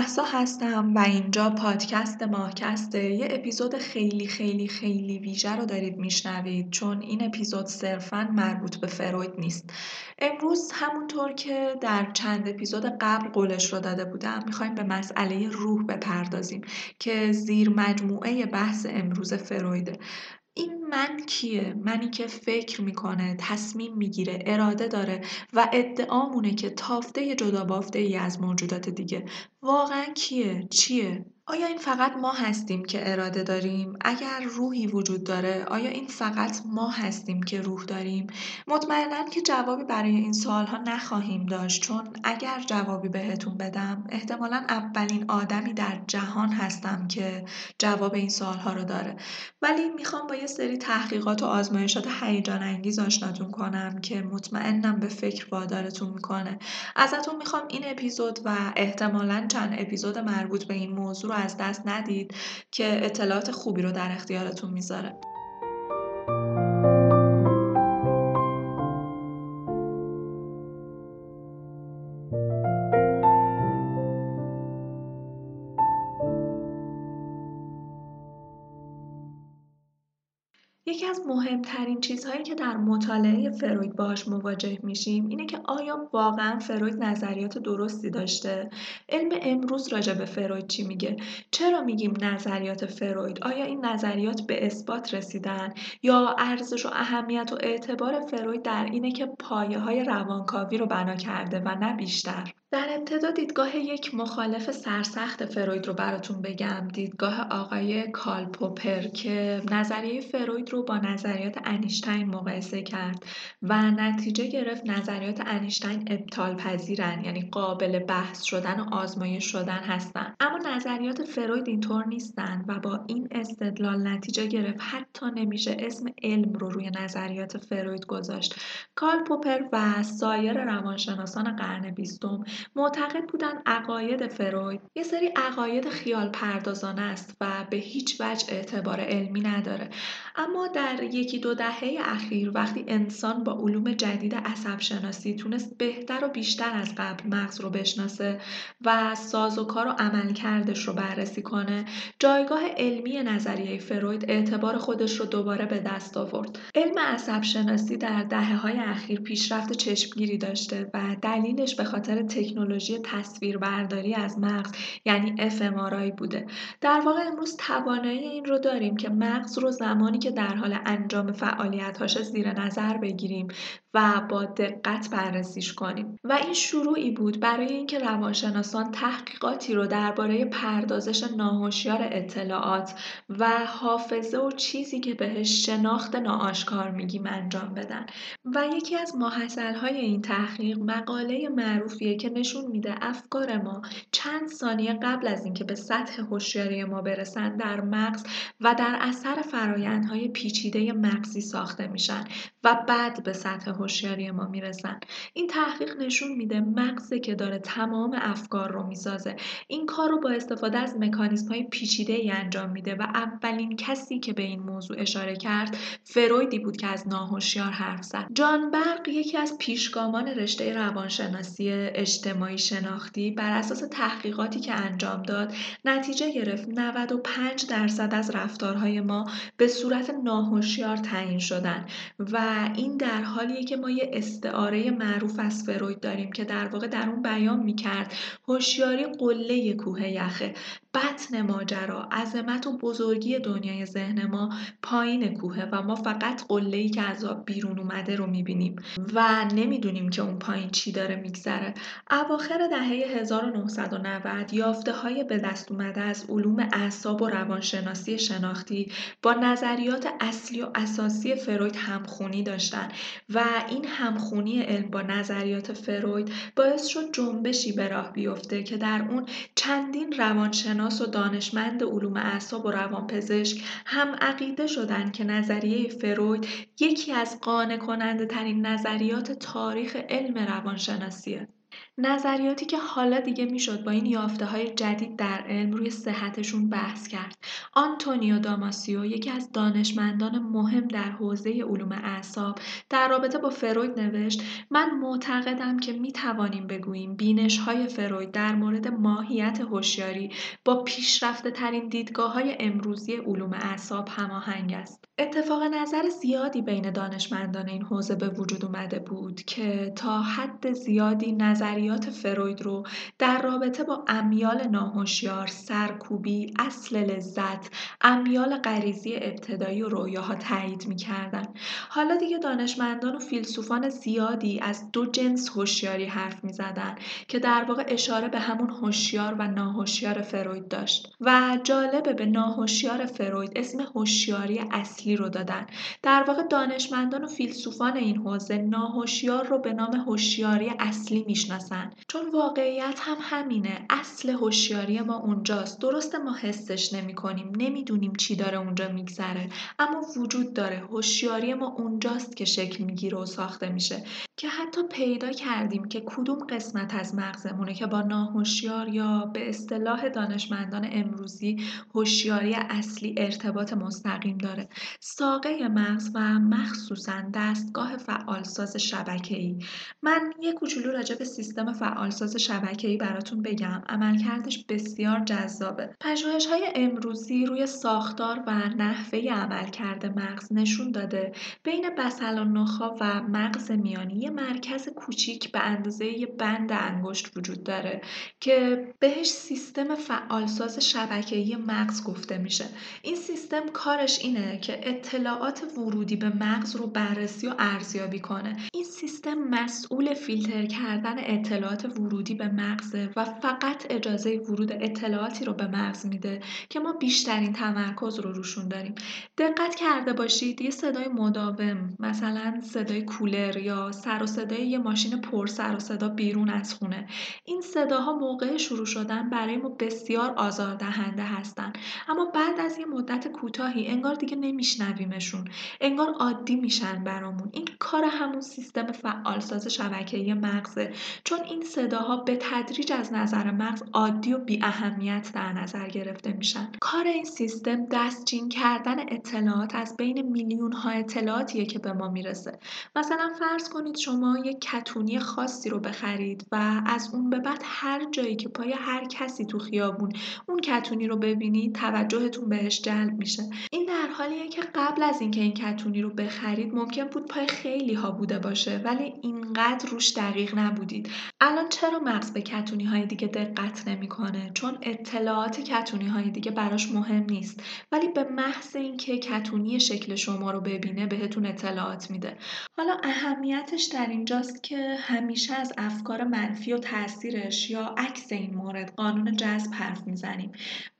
محسا هستم و اینجا پادکست ماهکسته یه اپیزود خیلی خیلی خیلی ویژه رو دارید میشنوید چون این اپیزود صرفا مربوط به فروید نیست. امروز همونطور که در چند اپیزود قبل قولش رو داده بودم می‌خوایم به مسئله روح بپردازیم که زیر مجموعه بحث امروز فرویده. من کیه؟ منی که فکر می‌کنه، تصمیم می‌گیره، اراده داره و ادعامونه که تافته جدا بافته ای از موجودات دیگه واقعا کیه؟ چیه؟ آیا این فقط ما هستیم که اراده داریم؟ اگر روحی وجود داره آیا این فقط ما هستیم که روح داریم؟ مطمئنا که جوابی برای این سوالها نخواهیم داشت چون اگر جوابی بهتون بدم احتمالا اولین آدمی در جهان هستم که جواب این سوالها رو داره ولی می‌خوام با یه سری تحقیقات و آزمایشات هیجان انگیز آشناتون کنم که مطمئنم به فکر وادارتون می‌کنه ازتون می‌خوام این اپیزود و احتمالا چند اپیزود مربوط به این موضوع رو از دست ندید که اطلاعات خوبی رو در اختیارتون می‌ذاره. از مهمترین چیزهایی که در مطالعه فروید باهاش مواجه میشیم اینه که آیا واقعا فروید نظریات درستی داشته؟ علم امروز راجع به فروید چی میگه؟ چرا میگیم نظریات فروید؟ آیا این نظریات به اثبات رسیدن؟ یا ارزش و اهمیت و اعتبار فروید در اینه که پایه های روانکاوی رو بنا کرده و نه بیشتر؟ در ابتدا دیدگاه یک مخالف سرسخت فروید رو براتون بگم. دیدگاه آقای کال پوپر که نظریه فروید رو با نظریات انیشتین مقایسه کرد و نتیجه گرفت نظریات انیشتین ابطال پذیرن یعنی قابل بحث شدن و آزمایش شدن هستن. اما نظریات فروید اینطور نیستن و با این استدلال نتیجه گرفت حتی نمیشه اسم علم رو روی نظریات فروید گذاشت. کال پوپر و سایر روانشناسان قرن بیستم معتقد بودن عقاید فروید یه سری عقاید خیال پردازانه است و به هیچ وجه اعتبار علمی نداره. اما در یکی دو دهه اخیر وقتی انسان با علوم جدید عصب شناسی تونست بهتر و بیشتر از قبل مغز رو بشناسه و ساز و کار و عمل کردش رو بررسی کنه جایگاه علمی نظریه فروید اعتبار خودش رو دوباره به دست آورد. علم عصب شناسی در دهه های اخیر پیشرفت چشمگیری داشته و دلیلش به خاطر تکنولوژی تصویربرداری از مغز یعنی FMRI بوده. در واقع امروز توانایی این رو داریم که مغز رو زمانی که در حال انجام فعالیت زیر نظر بگیریم و با دقت بررسیش کنیم. و این شروعی بود برای اینکه روانشناسان تحقیقاتی رو درباره پردازش ناهوشیار اطلاعات و حافظه و چیزی که بهش شناخت ناآشکار میگیم انجام بدن. و یکی از های این تحقیق مقاله معروفیه که نشون میده افکار ما چند ثانیه قبل از اینکه به سطح هوشیاری ما برسن در مغز و در اثر فرایندهای پیچیده مغزی ساخته میشن و بعد به سطح هوشیاری ما می‌رسن. این تحقیق نشون میده مغزه که داره تمام افکار رو می‌سازه. این کار رو با استفاده از مکانیزم های پیچیده ای انجام میده و اولین کسی که به این موضوع اشاره کرد فرویدی بود که از ناهوشیار حرف زد. جان برق یکی از پیشگامان رشته روانشناسی اجتماعی شناختی بر اساس تحقیقاتی که انجام داد نتیجه گرفت 95 درصد از رفتارهای ما به صورت ناهوشیار تعیین شدن و این در حالیه که ما یه استعاره معروف از فروید داریم که در واقع در اون بیان می‌کرد هوشیاری قله کوه یخه بطن ماجرا عظمت و بزرگی دنیای ذهن ما پایین کوهه و ما فقط قله که از آب بیرون اومده رو می‌بینیم و نمی‌دونیم که اون پایین چی داره میگذره. اواخر دهه 1990 یافته های به دست اومده از علوم اعصاب و روانشناسی شناختی با نظریات اصلی و اساسی فروید همخونی داشتن و این همخونی علم با نظریات فروید باعث شد جنبشی به راه بیفته که در اون چندین روانشناس و دانشمند علوم اعصاب و روانپزشک هم عقیده شدند که نظریه فروید یکی از قانع کننده ترین نظریات تاریخ علم روانشناسیه. نظریاتی که حالا دیگه می‌شد با این یافته های جدید در علم روی صحتشون بحث کرد. آنتونیو داماسیو یکی از دانشمندان مهم در حوزه علوم اعصاب در رابطه با فروید نوشت من معتقدم که می توانیم بگوییم بینش های فروید در مورد ماهیت هوشیاری با پیشرفته ترین دیدگاه های امروزی علوم اعصاب هماهنگ است. اتفاق نظر زیادی بین دانشمندان این حوزه به وجود اومده بود که تا حد زیادی نظریات فروید رو در رابطه با امیال ناهوشیار، سرکوبی، اصل لذت، امیال غریزی ابتدایی و رویاها تایید می‌کردن. حالا دیگه دانشمندان و فیلسوفان زیادی از دو جنس هوشیاری حرف می‌زدن که در واقع اشاره به همون هوشیار و ناهوشیار فروید داشت و جالبه به ناهوشیار فروید اسم هوشیاری اصلی رو دادن در واقع دانشمندان و فیلسوفان این حوزه ناهوشیار رو به نام هوشیاری اصلی می‌شناسن چون واقعیت هم همینه. اصل هوشیاری ما اونجاست. درسته ما حسش نمی‌کنیم نمی‌دونیم چی داره اونجا میگذره. اما وجود داره. هوشیاری ما اونجاست که شکل می‌گیره و ساخته میشه. که حتی پیدا کردیم که کدوم قسمت از مغزمونه که با ناهوشیار یا به اصطلاح دانشمندان امروزی هوشیاری اصلی ارتباط مستقیم داره. ساقه مغز و مخصوصا دستگاه فعالساز شبکه‌ای. من یه کوچولو راجع به سیستم فعالساز شبکه‌ای براتون بگم. عملکردش بسیار جذابه. های امروزی روی ساختار و نحوه عملکرد مغز نشون داده. بین بسل و نخا و مغز میانی یه مرکز کوچیک به اندازه یه بند انگشت وجود داره که بهش سیستم فعالساز شبکه‌ای مغز گفته میشه. این سیستم کارش اینه که اطلاعات ورودی به مغز رو بررسی و ارزیابی کنه. این سیستم مسئول فیلتر کردن اطلاعات ورودی به مغز و فقط اجازه ورود اطلاعاتی رو به مغز میده که ما بیشترین تمرکز رو روشون داریم. دقت کرده باشید یه صدای مداوم مثلا صدای کولر یا سر و صدای یه ماشین پر سر و صدا بیرون از خونه. این صداها موقع شروع شدن برای ما بسیار آزاردهنده هستن. اما بعد از یه مدت کوتاهی انگار دیگه نمیشنویمشون. انگار عادی میشن برامون. این کار همون سیستم فعالساز شبکه‌ای مغزه. چون این صداها به تدریج از نظر مغز عادی و بی اهمیت در نظر گرفته میشن. کار این سیستم دستچین کردن اطلاعات از بین میلیون ها اطلاعاتیه که به ما می‌رسه. مثلا فرض کنید شما یک کتونی خاصی رو بخرید و از اون به بعد هر جایی که پای هر کسی تو خیابون اون کتونی رو ببینید توجهتون بهش جلب میشه. این در حالیه که قبل از اینکه این کتونی رو بخرید ممکن بود پای خیلی ها بوده باشه ولی اینقدر روش دقیق نبودید. الان چرا مغز به کتونی های دیگه دقت نمی‌کنه؟ چون اطلاعات کتونی های دیگه براش مهم نیست. ولی به محض اینکه کتونی شکل شما رو ببینه بهتون اطلاعات میده. حالا اهمیتش در اینجاست که همیشه از افکار منفی و تاثیرش یا عکس این مورد قانون جذب حرف می‌زنیم.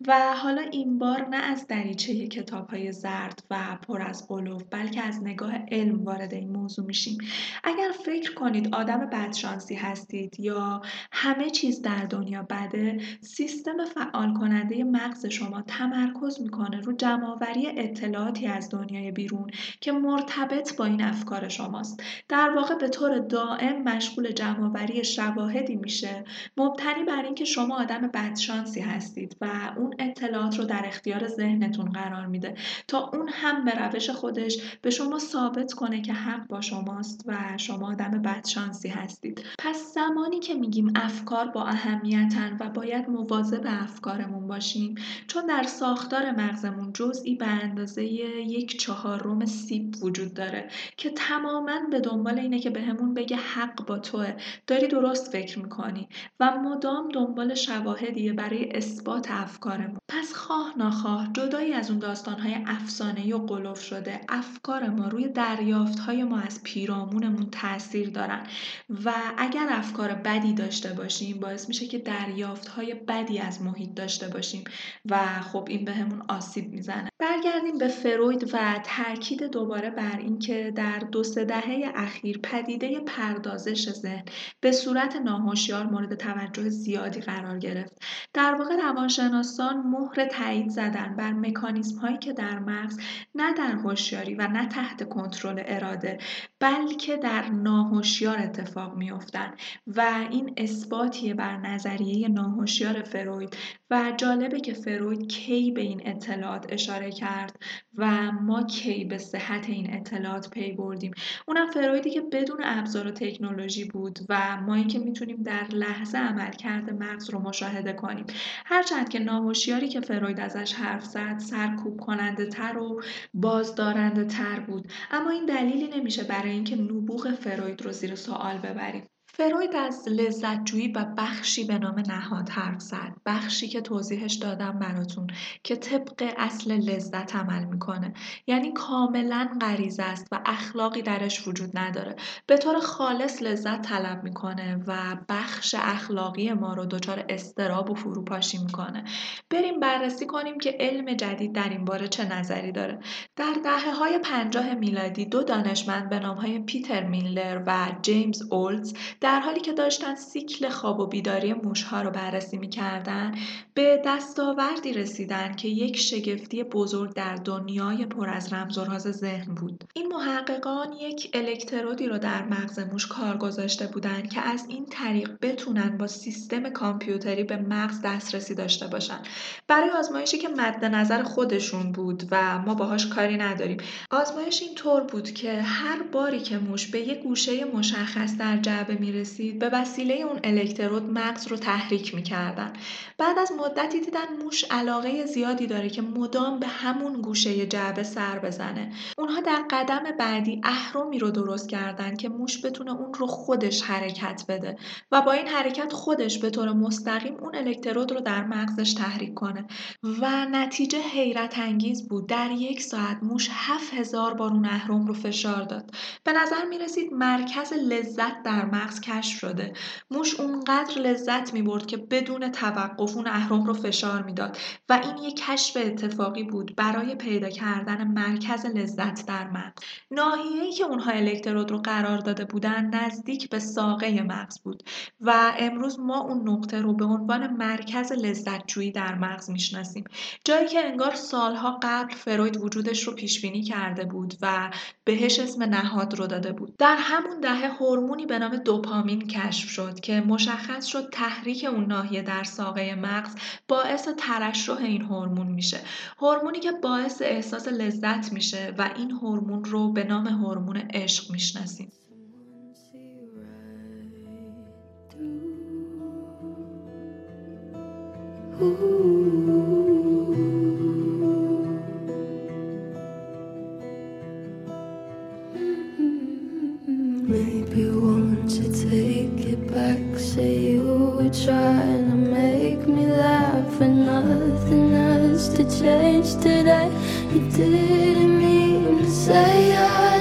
و حالا این بار نه از دریچه کتاب های زرد و پر از قلوف بلکه از نگاه علم وارد این موضوع میشیم. اگر فکر کنید آدم بدشانسی هستید یا همه چیز در دنیا بده سیستم فعال کننده مغز شما تمرکز می‌کنه رو جمعآوری اطلاعاتی از دنیای بیرون که مرتبط با این افکار شماست. در واقع به طور دائم مشغول جمعآوری شواهدی میشه. مبتنی بر اینکه شما آدم بدشانسی هستید و اون اطلاعات رو در اختیار ذهنتون قرار میده. تا اون هم به روش خودش به شما ثابت کنه که حق با شماست و شما آدم بدشانسی هستید. پس زمانی که میگیم افکار با اهمیتن و باید مواظب افکارمون باشیم چون در ساختار مغزمون جزئی به اندازه یک چهارم سیب وجود داره که تماما به دنبال اینه که بهمون به بگه حق با توه. داری درست فکر می‌کنی و مدام دنبال شواهدیه برای اثبات افکارمون. پس خواه ناخواه جدایی از اون داستانهای افسانه‌ای و قلوف شده افکار ما روی دریافتهای ما از پیرامونمون تاثیر دارن و اگر افکار بدی داشته باشیم باعث میشه که دریافتهای بدی از محیط داشته باشیم و خب این بهمون آسیب می‌زنه. برگردیم به فروید و تاکید دوباره بر اینکه در دو سه دهه اخیر پدیده پردازش ذهن به صورت ناهوشیار مورد توجه زیادی قرار گرفت. در واقع روانشناسان مهر تایید زدن بر مکانیزم هایی که در مغز نه در هوشیاری و نه تحت کنترل اراده بلکه در ناهوشیار اتفاق میافتند و این اثباتیه بر نظریه ناهوشیار فروید و جالبه که فروید کی به این اطلاعات اشاره کرد و ما کی به صحت این اطلاعات پی بردیم. اونم فرویدی که بدون ابزار و تکنولوژی بود و ما که می‌تونیم در لحظه عمل کرده مغز رو مشاهده کنیم. هرچند که ناهوشیاری که فروید ازش حرف زد سرکوب کننده تر و بازدارنده تر بود. اما این دلیلی نمیشه برای اینکه نبوغ فروید رو زیر سوال ببریم. فروید از لذتجویی و بخشی به نام نهاد حرف زد. بخشی که توضیحش دادم براتون که طبق اصل لذت عمل می‌کنه. یعنی کاملا غریزه است و اخلاقی درش وجود نداره. به طور خالص لذت طلب می‌کنه و بخش اخلاقی ما رو دچار استراب و فروپاشی می‌کنه. بریم بررسی کنیم که علم جدید در این باره چه نظری داره. در دهه های پنجاه میلادی دو دانشمند به نام های پیتر میلر و جیمز اولز در حالی که داشتن سیکل خواب و بیداری موشها رو بررسی می‌کردن به دستاوردی رسیدن که یک شگفتی بزرگ در دنیای پر از رمز و راز ذهن بود. این محققان یک الکترودی رو در مغز موش کار گذاشته بودند که از این طریق بتونن با سیستم کامپیوتری به مغز دسترسی داشته باشن. برای آزمایشی که مد نظر خودشون بود و ما باهاش کاری نداریم. آزمایش این طور بود که هر باری که موش به یک گوشه مشخص در جعبه می‌رسید به وسیله اون الکترود مغز رو تحریک می‌کردن. بعد از مدتی دیدن موش علاقه زیادی داره که مدام به همون گوشه جعبه سر بزنه. اونها در قدم بعدی اهرمی رو درست کردن که موش بتونه اون رو خودش حرکت بده و با این حرکت خودش به طور مستقیم اون الکترود رو در مغزش تحریک کنه. و نتیجه حیرت انگیز بود. در یک ساعت موش هفت هزار بار اون اهرم رو فشار داد. به نظر می رسید مرکز لذت در مغز کشف شده. موش اونقدر لذت می برد که بدون توقف اون اهرم رو فشار می‌داد و این یک کشف اتفاقی بود برای پیدا کردن مرکز لذت در مغز. ناحیه‌ای که اونها الکترود رو قرار داده بودن نزدیک به ساقه مغز بود و امروز ما اون نقطه رو به عنوان مرکز لذتجویی در مغز می‌شناسیم. جایی که انگار سالها قبل فروید وجودش رو پیش بینی کرده بود و بهش اسم نهاد رو داده بود. در همون دهه هورمونی به نام دوپامین کشف شد که مشخص شد تحریک اون ناحیه در ساقه مغز باعث ترشح این هورمون میشه. هورمونی که باعث احساس لذت میشه و این هورمون رو به نام هورمون عشق می‌شناسیم. Maybe won't you take it back. Say you were trying to make me laugh And nothing has to change today. You didn't mean to say I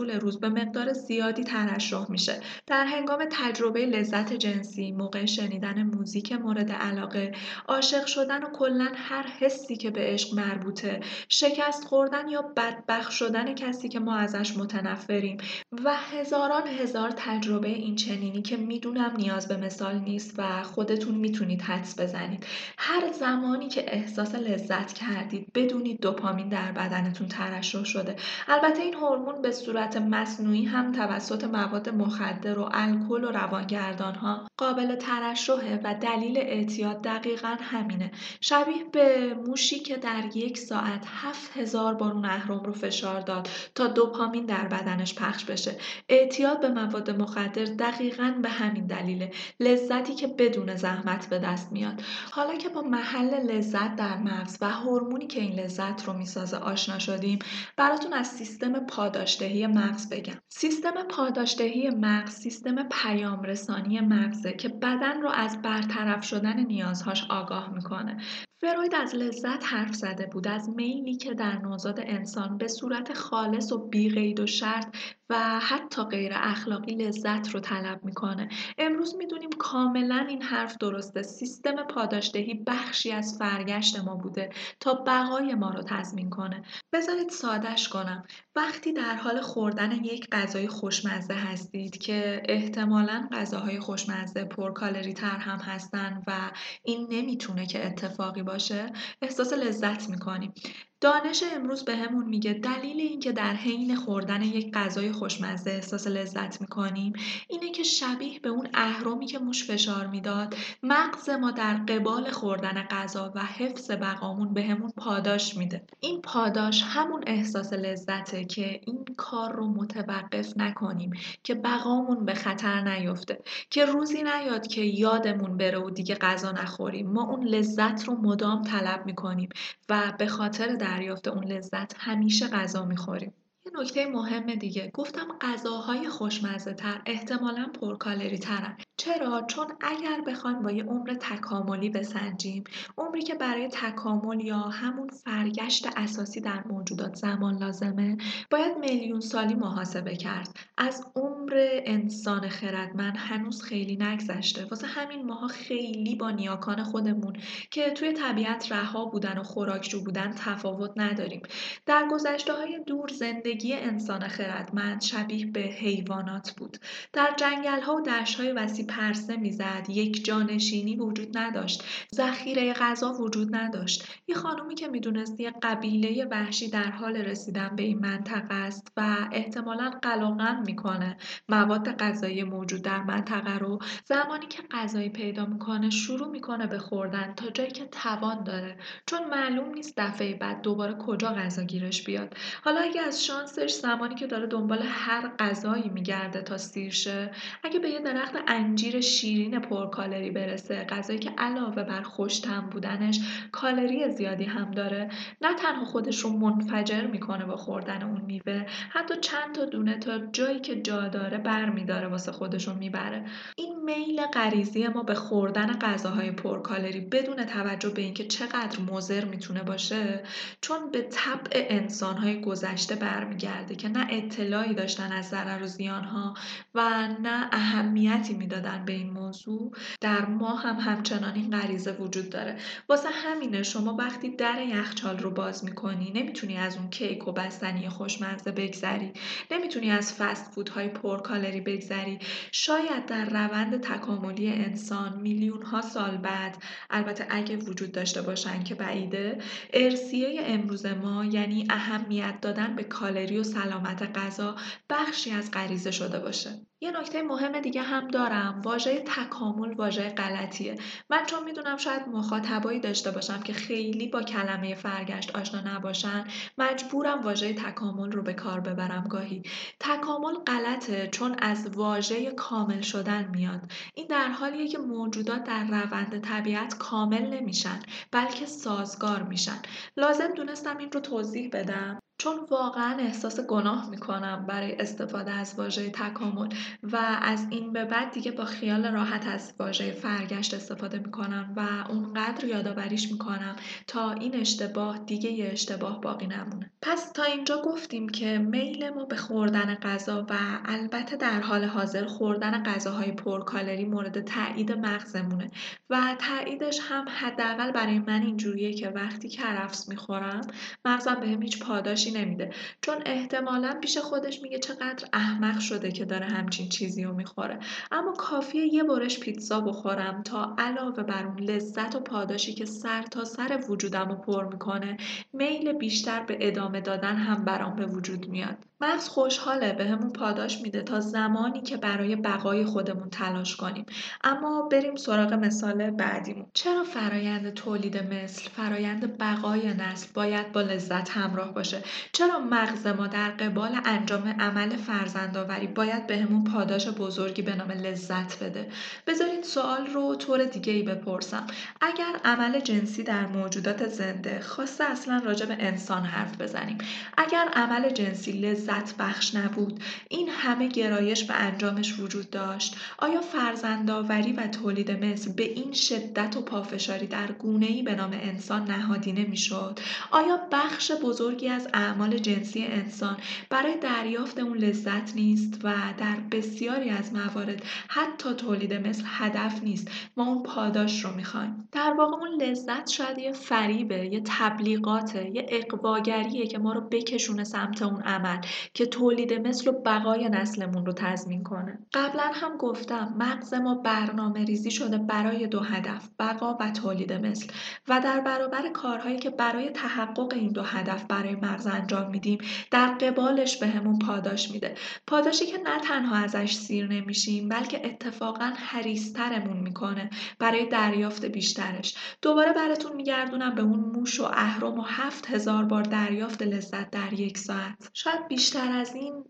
طول روز به مقدار زیادی ترشح میشه. در هنگام تجربه لذت جنسی موقع شنیدن موزیک مورد علاقه عاشق شدن و کلا هر حسی که به عشق مربوطه شکست خوردن یا بدبخت شدن کسی که ما ازش متنفریم و هزاران هزار تجربه این چنینی که می‌دونم نیاز به مثال نیست و خودتون می‌تونید حدس بزنید. هر زمانی که احساس لذت کردید بدونید دوپامین در بدنتون ترشح شده. البته این هورمون به صورت مصنوعی هم توسط مواد مخدر و الکل و روانگردان ها قابل ترشحه و دلیل اعتیاد دقیقا همینه. شبیه به موشی که در یک ساعت هفت هزار بار اون اهرم رو فشار داد تا دوپامین در بدنش پخش بشه. اعتیاد به مواد مخدر دقیقا به همین دلیله. لذتی که بدون زحمت به دست میاد. حالا که با محل لذت در مغز و هورمونی که این لذت رو می‌سازه آشنا شدیم براتون از سیستم پاداشدهی مغز بگم. سیستم پاداشدهی مغز سیستم پیام رسانی مغزه که بدن رو از برطرف شدن نیازهاش آگاه می‌کنه. فروید از لذت حرف زده بود از میلی که در نوزاد انسان به صورت خالص و بیقید و شرط و حتی غیر اخلاقی لذت رو طلب می‌کنه. امروز می‌دونیم کاملا این حرف درسته. سیستم پاداشدهی بخشی از فرگشت ما بوده تا بقای ما رو تضمین کنه. بذارید سادش کنم. وقتی در حال خوردن یک غذای خوشمزه هستید که احتمالا غذاهای خوشمزه پرکالری تر هم هستن و این نمی‌تونه که اتفاقی باشه احساس لذت می‌کنیم دانش امروز بهمون به میگه دلیل اینکه در حین خوردن یک غذای خوشمزه احساس لذت می‌کنیم اینه که شبیه به اون اهرمی که موش فشار می‌داد مغز ما در قبال خوردن غذا و حفظ بقامون بهمون به پاداش میده. این پاداش همون احساس لذته که این کار رو متوقف نکنیم که بقامون به خطر نیفته که روزی نیاد که یادمون بره و دیگه غذا نخوریم. ما اون لذت رو مدام طلب می‌کنیم و به خاطر دریافت اون لذت همیشه غذا می‌خوریم. نکته مهم دیگه. گفتم غذاهای خوشمزه تر احتمالا پرکالری ترن چرا؟ چون اگر بخوایم با یه عمر تکاملی بسنجیم عمری که برای تکامل یا همون فرگشت اساسی در موجودات زمان لازمه باید میلیون سالی محاسبه کرد. از عمر انسان خردمند هنوز خیلی نگذشته. واسه همین ماها خیلی با نیاکان خودمون که توی طبیعت رها بودن و خوراکجو بودن تفاوت نداریم. در گذشته های دور زندگی انسان خردمند شبیه به حیوانات بود. در جنگل ها و دشت وسیع پرسه می‌زد. یک جانشینی وجود نداشت. ذخیره غذا وجود نداشت. یه خانومی که می‌دونست یه قبیله وحشی در حال رسیدن به این منطقه است و احتمالا قلقم می‌کنه. مواد غذایی موجود در منطقه رو زمانی که غذایی پیدا می‌کنه شروع می‌کنه به خوردن تا جایی که توان داره. چون معلوم نیست دفعه بعد دوباره کجا غذا گیرش بیاد. حالا اگه از شانسش زمانی که داره دنبال هر غذایی میگرده تا سیر شه اگه به یه درخت انجیر شیرین پرکالری برسه غذایی که علاوه بر خوشتم بودنش کالری زیادی هم داره نه تنها خودش رو منفجر می‌کنه با خوردن اون میوه حتی چند تا دونه تا جایی که جا داره برمیداره واسه خودشون می‌بره. این میل غریزی ما به خوردن غذاهای پرکالری بدون توجه به اینکه چقدر مضر می‌تونه باشه چون به طبع انسانهای گذشته برمیگرده. که نه اطلاعی داشتن از ضرر و زیانها و نه اهمیتی می‌دادن به این موضوع در ما هم همچنان این غریزه وجود داره. واسه همینه شما وقتی در یخچال رو باز می‌کنی نمی‌تونی از اون کیک و بستنی خوشمزه بگذری نمی‌تونی از فست فودهای پرکالری بگذری. شاید در روند تکاملی انسان میلیون ها سال بعد البته اگه وجود داشته باشن که بعیده ارسیه امروز ما یعنی اهمیت دادن به کالری و سلامت غذا بخشی از غریزه شده باشه. یه نکته مهم دیگه هم دارم. واژه تکامل واژه غلطیه. من چون می‌دونم شاید مخاطبایی داشته باشم که خیلی با کلمه فرگشت آشنا نباشن مجبورم واژه تکامل رو به کار ببرم گاهی. تکامل غلطه چون از واژه کامل شدن میاد. این در حالیه که موجودات در روند طبیعت کامل نمیشن بلکه سازگار میشن. لازم دونستم این رو توضیح بدم. چون واقعا احساس گناه می‌کنم برای استفاده از واژه تکامل و از این به بعد دیگه با خیال راحت از واژه فرگشت استفاده می‌کنم و اونقدر یادآوریش می‌کنم تا این اشتباه دیگه یه اشتباه باقی نمونه. پس تا اینجا گفتیم که میل ما به خوردن غذا و البته در حال حاضر خوردن غذاهای پرکالری مورد تایید مغزمونه و تاییدش هم حداقل برای من اینجوریه که وقتی کرفس می‌خورم مغزم بهم هیچ پاداشی نمیده. چون احتمالا پیش خودش میگه چقدر احمق شده که داره همچین چیزی رو می‌خوره. اما کافیه یه برش پیتزا بخورم تا علاوه بر اون لذت و پاداشی که سر تا سر وجودم رو پر می‌کنه میل بیشتر به ادامه دادن هم برام به وجود میاد. مغز خوشحاله به همون پاداش میده تا زمانی که برای بقای خودمون تلاش کنیم. اما بریم سراغ مثال بعدیمون. چرا فرایند تولید مثل فرایند بقای نسل باید با لذت همراه باشه؟ چرا مغز ما در قبال انجام عمل فرزندآوری باید بهمون به پاداش بزرگی به نام لذت بده؟ بذارید سوال رو طور دیگه ای بپرسم. اگر عمل جنسی در موجودات زنده خواسته اصلا راجع به انسان حرف بزنیم اگر عمل جنسی لذت بخش نبود این همه گرایش به انجامش وجود داشت آیا فرزندآوری و تولید مثل به این شدت و پافشاری در ای به نام انسان نهادینه می‌شد؟ آیا بخش بزرگی از اعمال جنسی انسان. برای دریافت اون لذت نیست و در بسیاری از موارد حتی تولید مثل هدف نیست. ما اون پاداش رو می‌خوایم. در واقع اون لذت شاید یه فریبه یه تبلیغاته یه اقواگریه که ما رو بکشونه سمت اون عمل که تولید مثل و بقای نسلمون رو تضمین کنه. قبلا هم گفتم مغز ما برنامه ریزی شده برای دو هدف بقا و تولید مثل. و در برابر کارهایی که برای تحقق این دو هدف برای مغز انجام میدیم در قبالش بهمون به پاداش میده. پاداشی که نه تنها ازش سیر نمیشیم بلکه اتفاقا حریسترمون می‌کنه برای دریافت بیشترش. دوباره براتون میگردونم به اون موش و اهرم و هفت هزار بار دریافت لذت در یک ساعت. شاید بیشتر از این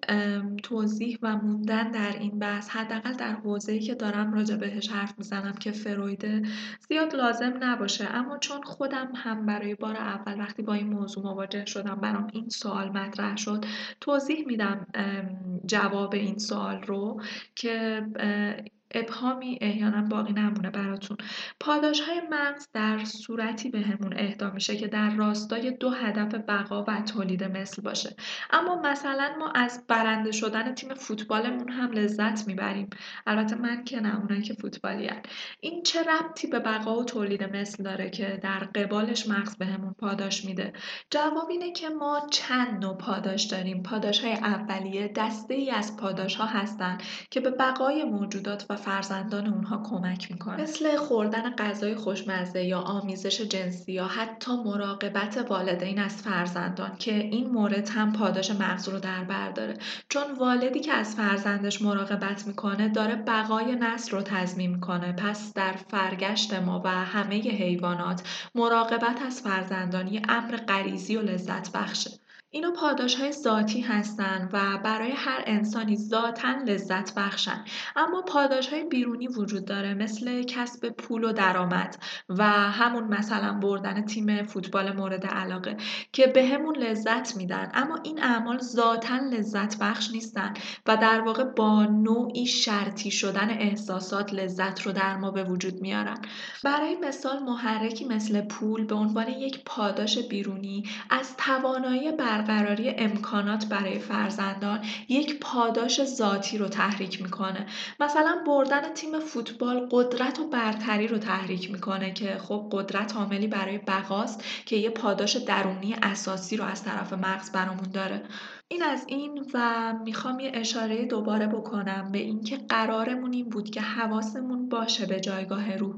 توضیح و موندن در این بحث حداقل در حوزه‌ای که دارم راجع بهش حرف می‌زنم که فرویده زیاد لازم نباشه. اما چون خودم هم برای بار اول وقتی با این موضوع مواجه شدم برام این سوال مطرح شد. توضیح میدم جواب این سوال رو که ابهامی احیانا باقی نمونه براتون. پاداش های مغز در صورتی بهمون همون اهدا میشه که در راستای دو هدف بقا و تولید مثل باشه. اما مثلا ما از برنده شدن تیم فوتبالمون هم لذت می‌بریم. البته من که نه اونایی که فوتبالیان این چه ربطی به بقا و تولید مثل داره که در قبالش مغز بهمون همون پاداش میده؟ جواب اینه که ما چند نوع پاداش داریم. پاداش های اولیه دسته ای از پاداش ها هستن که به بقای موجودات و فرزندان اونها کمک می‌کنه مثل خوردن غذای خوشمزه یا آمیزش جنسی یا حتی مراقبت والدین از فرزندان که این مورد هم پاداش مغز رو در بر داره. چون والدی که از فرزندش مراقبت می‌کنه داره بقای نسل رو تضمین می‌کنه. پس در فرگشت ما و همه حیوانات مراقبت از فرزندانی امر غریزی و لذت بخشه اینا پاداش های ذاتی هستن و برای هر انسانی ذاتا لذت بخشن. اما پاداش های بیرونی وجود داره مثل کسب پول و درآمد و همون مثلا بردن تیم فوتبال مورد علاقه که به همون لذت میدن. اما این اعمال ذاتا لذت بخش نیستن و در واقع با نوعی شرطی شدن احساسات لذت رو در ما به وجود میارن. برای مثال محرکی مثل پول به عنوان یک پاداش بیرونی از توانایی بر برقراری امکانات برای فرزندان یک پاداش ذاتی رو تحریک می‌کنه. مثلا بردن تیم فوتبال قدرت و برتری رو تحریک می‌کنه که خب قدرت عاملی برای بقاست که یه پاداش درونی اساسی رو از طرف مغز برامون داره. این از این و می‌خوام یه اشاره دوباره بکنم به اینکه قرارمون این بود که حواسمون باشه به جایگاه روح.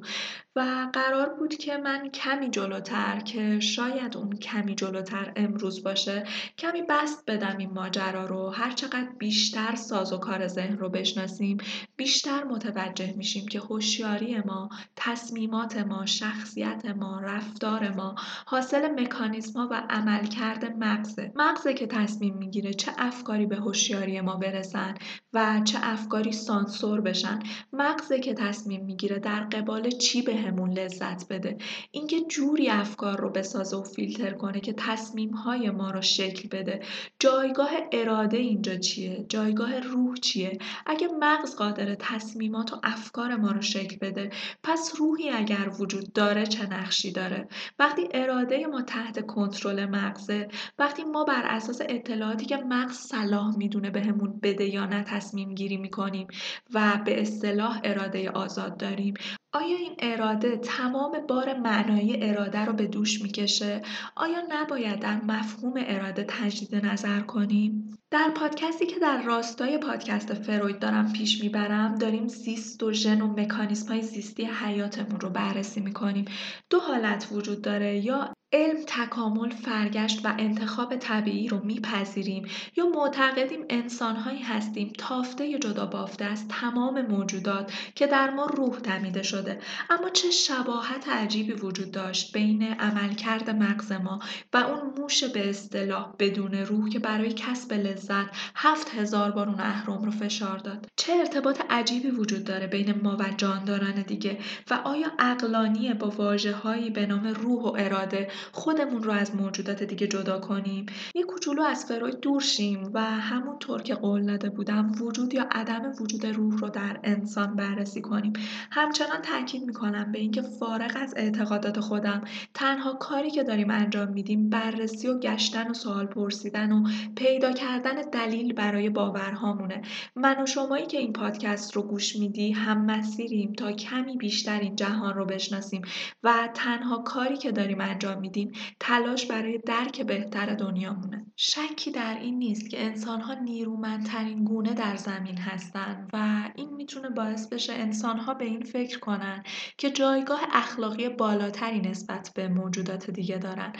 و قرار بود که من کمی جلوتر که شاید اون کمی جلوتر امروز باشه کمی بست بدم این ماجرا رو. هر چقدر بیشتر ساز و کار ذهن رو بشناسیم بیشتر متوجه میشیم که هوشیاری ما تصمیمات ما شخصیت ما رفتار ما حاصل مکانیزم ها و عملکرد مغزه. مغزه که تصمیم می‌گیره چه افکاری به هوشیاری ما برسن و چه افکاری سانسور بشن. مغزه که تصمیم می‌گیره در قبال چی به بهمون لذت بده؟ اینکه جوری افکار رو بسازه و فیلتر کنه که تصمیم های ما رو شکل بده. جایگاه اراده اینجا چیه؟ جایگاه روح چیه؟ اگه مغز قادر تصمیمات و افکار ما رو شکل بده پس روحی اگر وجود داره چه نقشی داره؟ وقتی اراده ما تحت کنترل مغزه وقتی ما بر اساس اطلاعاتی که مغز صلاح می‌دونه بهمون بده یا نه تصمیم گیری می‌کنیم و به اصطلاح اراده آزاد داریم آیا این اراده تمام بار معنایی اراده رو به دوش می‌کشه؟ آیا نباید در مفهوم اراده تجدید نظر کنیم؟ در پادکستی که در راستای پادکست فروید دارم پیش می‌برم داریم زیست و ژن و مکانیسم های زیستی حیاتمون رو بررسی می‌کنیم. دو حالت وجود داره یا علم تکامل فرگشت و انتخاب طبیعی رو میپذیریم یا معتقدیم انسانهایی هستیم تافته جدا بافته از تمام موجودات که در ما روح دمیده شده. اما چه شباهت عجیبی وجود داشت بین عملکرد مغز ما و اون موش به اصطلاح بدون روح که برای کسب زد هفت هزار بار اون اهرم رو فشار داد. چه ارتباط عجیبی وجود داره بین ما و جانداران دیگه و آیا اقلانیه با واجه هایی به نام روح و اراده خودمون رو از موجودات دیگه جدا کنیم؟ یه کوچولو از فروید دور شیم و همونطور که قول داده بودم وجود یا عدم وجود روح رو در انسان بررسی کنیم. همچنان تاکید می‌کنم به اینکه فارغ از اعتقادات خودم تنها کاری که داریم انجام میدیم بررسی و گشتن و سوال پرسیدن و پیدا کردن دلیل برای باورهامونه. من و شمایی که این پادکست رو گوش میدی هم مسیریم تا کمی بیشتر این جهان رو بشناسیم و تنها کاری که داریم انجام میدیم تلاش برای درک بهتر دنیامونه. شکی در این نیست که انسانها نیرومندترین گونه در زمین هستند و این می‌تونه باعث بشه انسانها به این فکر کنن که جایگاه اخلاقی بالاتری نسبت به موجودات دیگه دارن.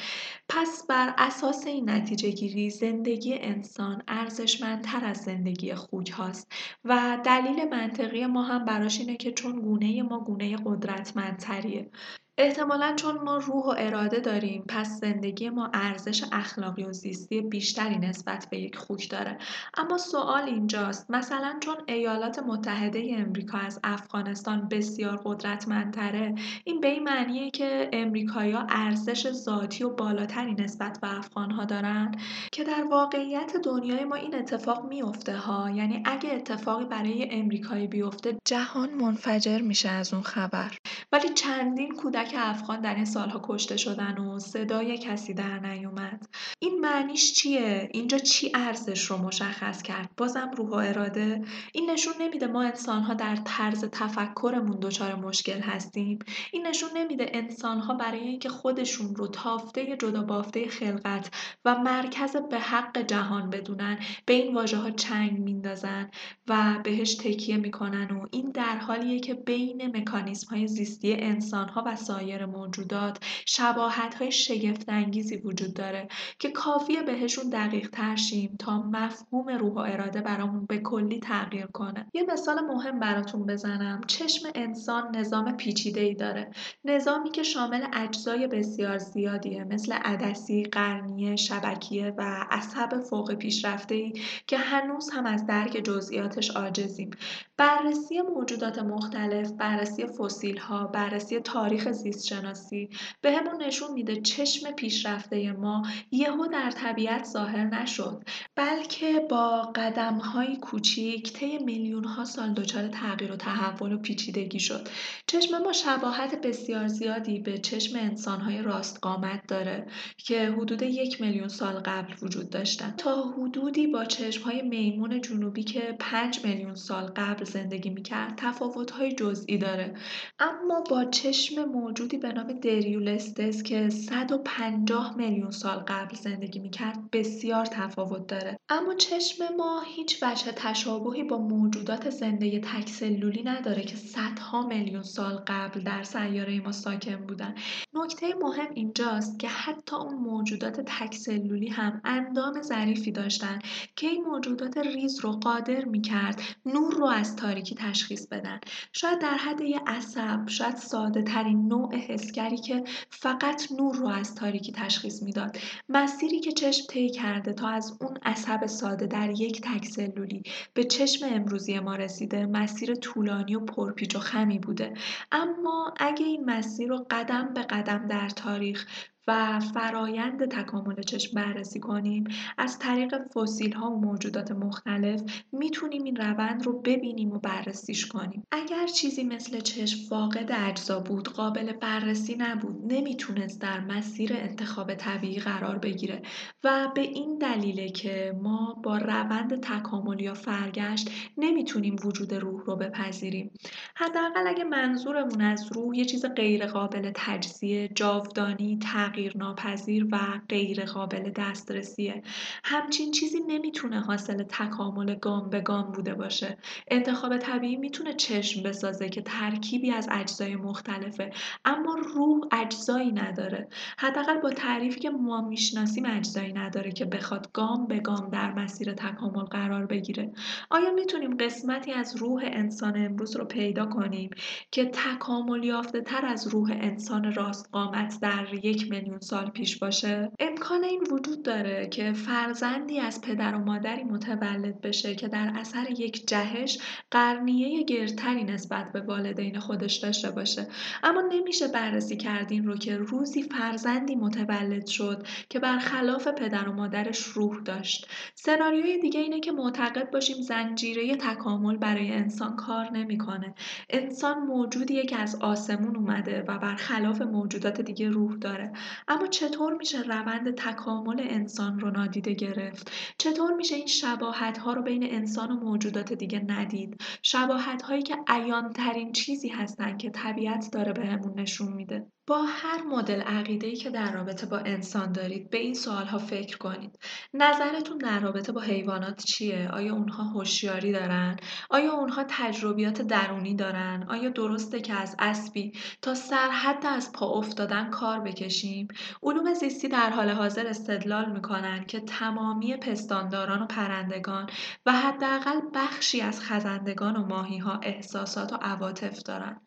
پس بر اساس این نتیجه گیری زندگی انسان ارزشمندتر از زندگی خوک هاست. و دلیل منطقی ما هم براش اینه که چون گونه ما گونه قدرتمندتریه. احتمالا چون ما روح و اراده داریم پس زندگی ما ارزش اخلاقی و زیستی بیشتری نسبت به یک خوک داره. اما سوال اینجاست مثلا چون ایالات متحده امریکا از افغانستان بسیار قدرتمندتره این به این معنیه که امریکایا ارزش ذاتی و بالاتری نسبت به افغانها دارن؟ که در واقعیت دنیای ما این اتفاق میفته ها یعنی اگه اتفاقی برای امریکایی بیفته جهان منفجر میشه از اون خبر. ولی چندین کودک افغان در این سالها کشته شدن و صدای کسی در نیومد. این معنیش چیه؟ اینجا چی ارزش رو مشخص کرد؟ بازم روح و اراده این نشون نمیده ما انسانها در طرز تفکرمون دچار مشکل هستیم. این نشون نمیده انسانها برای اینکه خودشون رو تافته جدا بافته خلقت و مرکز به حق جهان بدونن به این واژه ها چنگ میندازن و بهش تکیه می‌کنن و این در حالیه که بین مکانیزم های زیستی انسان ها و سایر موجودات شباهت های شگفت انگیزی وجود داره که کافیه بهشون دقیق ترشیم تا مفهوم روح و اراده برامون به کلی تغییر کنه. یه مثال مهم براتون بزنم. چشم انسان نظام پیچیده ای داره. نظامی که شامل اجزای بسیار زیادیه مثل عدسی، قرنیه، شبکیه و عصب فوق پیشرفته ای که هنوز هم از درک جزئیاتش عاجزیم. بررسی موجودات مختلف بررسی فسیل ها بررسی تاریخ زیست شناسی به همون نشون میده چشم پیشرفته ما یهو در طبیعت ظاهر نشد بلکه با قدم های کوچیک طی میلیون ها سال دچار تغییر و تحول و پیچیدگی شد. چشم ما شباهت بسیار زیادی به چشم انسان های راست قامت داره که حدود یک میلیون سال قبل وجود داشتن. تا حدودی با چشم های میمون جنوبی که پنج میلیون سال قبل زندگی می‌کرد تفاوت های جزئی داره. اما با چشم موجودی به نام دریولستس که 150 میلیون سال قبل زندگی می‌کرد بسیار تفاوت داره. اما چشم ما هیچ وجه تشابهی با موجودات زنده تکسلولی نداره که صدها میلیون سال قبل در سیاره ما ساکن بودن. نکته مهم اینجاست که حتی اون موجودات تکسلولی هم اندام ظریفی داشتن که این موجودات ریز رو قادر می‌کرد نور رو از تاریکی تشخیص بدن. شاید در حد یه عصب شاید ساده ترین نوع حسگری که فقط نور رو از تاریکی تشخیص می‌داد. مسیری که چشم طی کرده تا از اون عصب ساده در یک تک سلولی به چشم امروزی ما رسیده مسیر طولانی و پرپیچ و خمی بوده. اما اگه این مسیر رو قدم به قدم در تاریخ و فرایند تکامل چشم بررسی کنیم. از طریق فسیل ها و موجودات مختلف می‌تونیم این روند رو ببینیم و بررسیش کنیم. اگر چیزی مثل چشم فاقد اجزا بود قابل بررسی نبود نمی‌تونست در مسیر انتخاب طبیعی قرار بگیره و به این دلیله که ما با روند تکامل یا فرگشت نمی‌تونیم وجود روح رو بپذیریم. حداقل اگه منظورمون از روح یه چیز غیر قابل تجزیه جاودانی تغییر ناپذیر و غیر قابل دسترسیه. همچین چیزی نمی‌تونه حاصل تکامل گام به گام بوده باشه. انتخاب طبیعی می‌تونه چشم بسازه که ترکیبی از اجزای مختلفه اما روح اجزایی نداره. حداقل با تعریفی که ما می‌شناسیم اجزایی نداره که بخواد گام به گام در مسیر تکامل قرار بگیره. آیا می‌تونیم قسمتی از روح انسان امروز رو پیدا کنیم که تکامل یافته تر از روح انسان راست قامت در یک میلیون سال پیش باشه امکان این وجود داره که فرزندی از پدر و مادری متولد بشه که در اثر یک جهش قرنیه گرتری نسبت به والدین خودش داشته باشه. اما نمیشه بررسی کردین رو که روزی فرزندی متولد شد که برخلاف پدر و مادرش روح داشت. سناریوی دیگه اینه که معتقد باشیم زنجیره تکامل برای انسان کار نمی‌کنه. انسان موجودیه که از آسمون اومده و برخلاف موجودات دیگه روح داره. اما چطور میشه روند تکامل انسان رو نادیده گرفت؟ چطور میشه این شباهت ها رو بین انسان و موجودات دیگه ندید؟ شباهت هایی که عیان ترین چیزی هستن که طبیعت داره بهمون نشون میده. با هر مدل عقیده‌ای که در رابطه با انسان دارید به این سوالها فکر کنید. نظرتون در رابطه با حیوانات چیه؟ آیا اونها هوشیاری دارن؟ آیا اونها تجربیات درونی دارن؟ آیا درسته که از اسبی تا سرحد از پا افتادن کار بکشیم؟ علوم زیستی در حال حاضر استدلال می‌کنن که تمامی پستانداران و پرندگان و حداقل بخشی از خزندگان و ماهیها احساسات و عواطف دارن.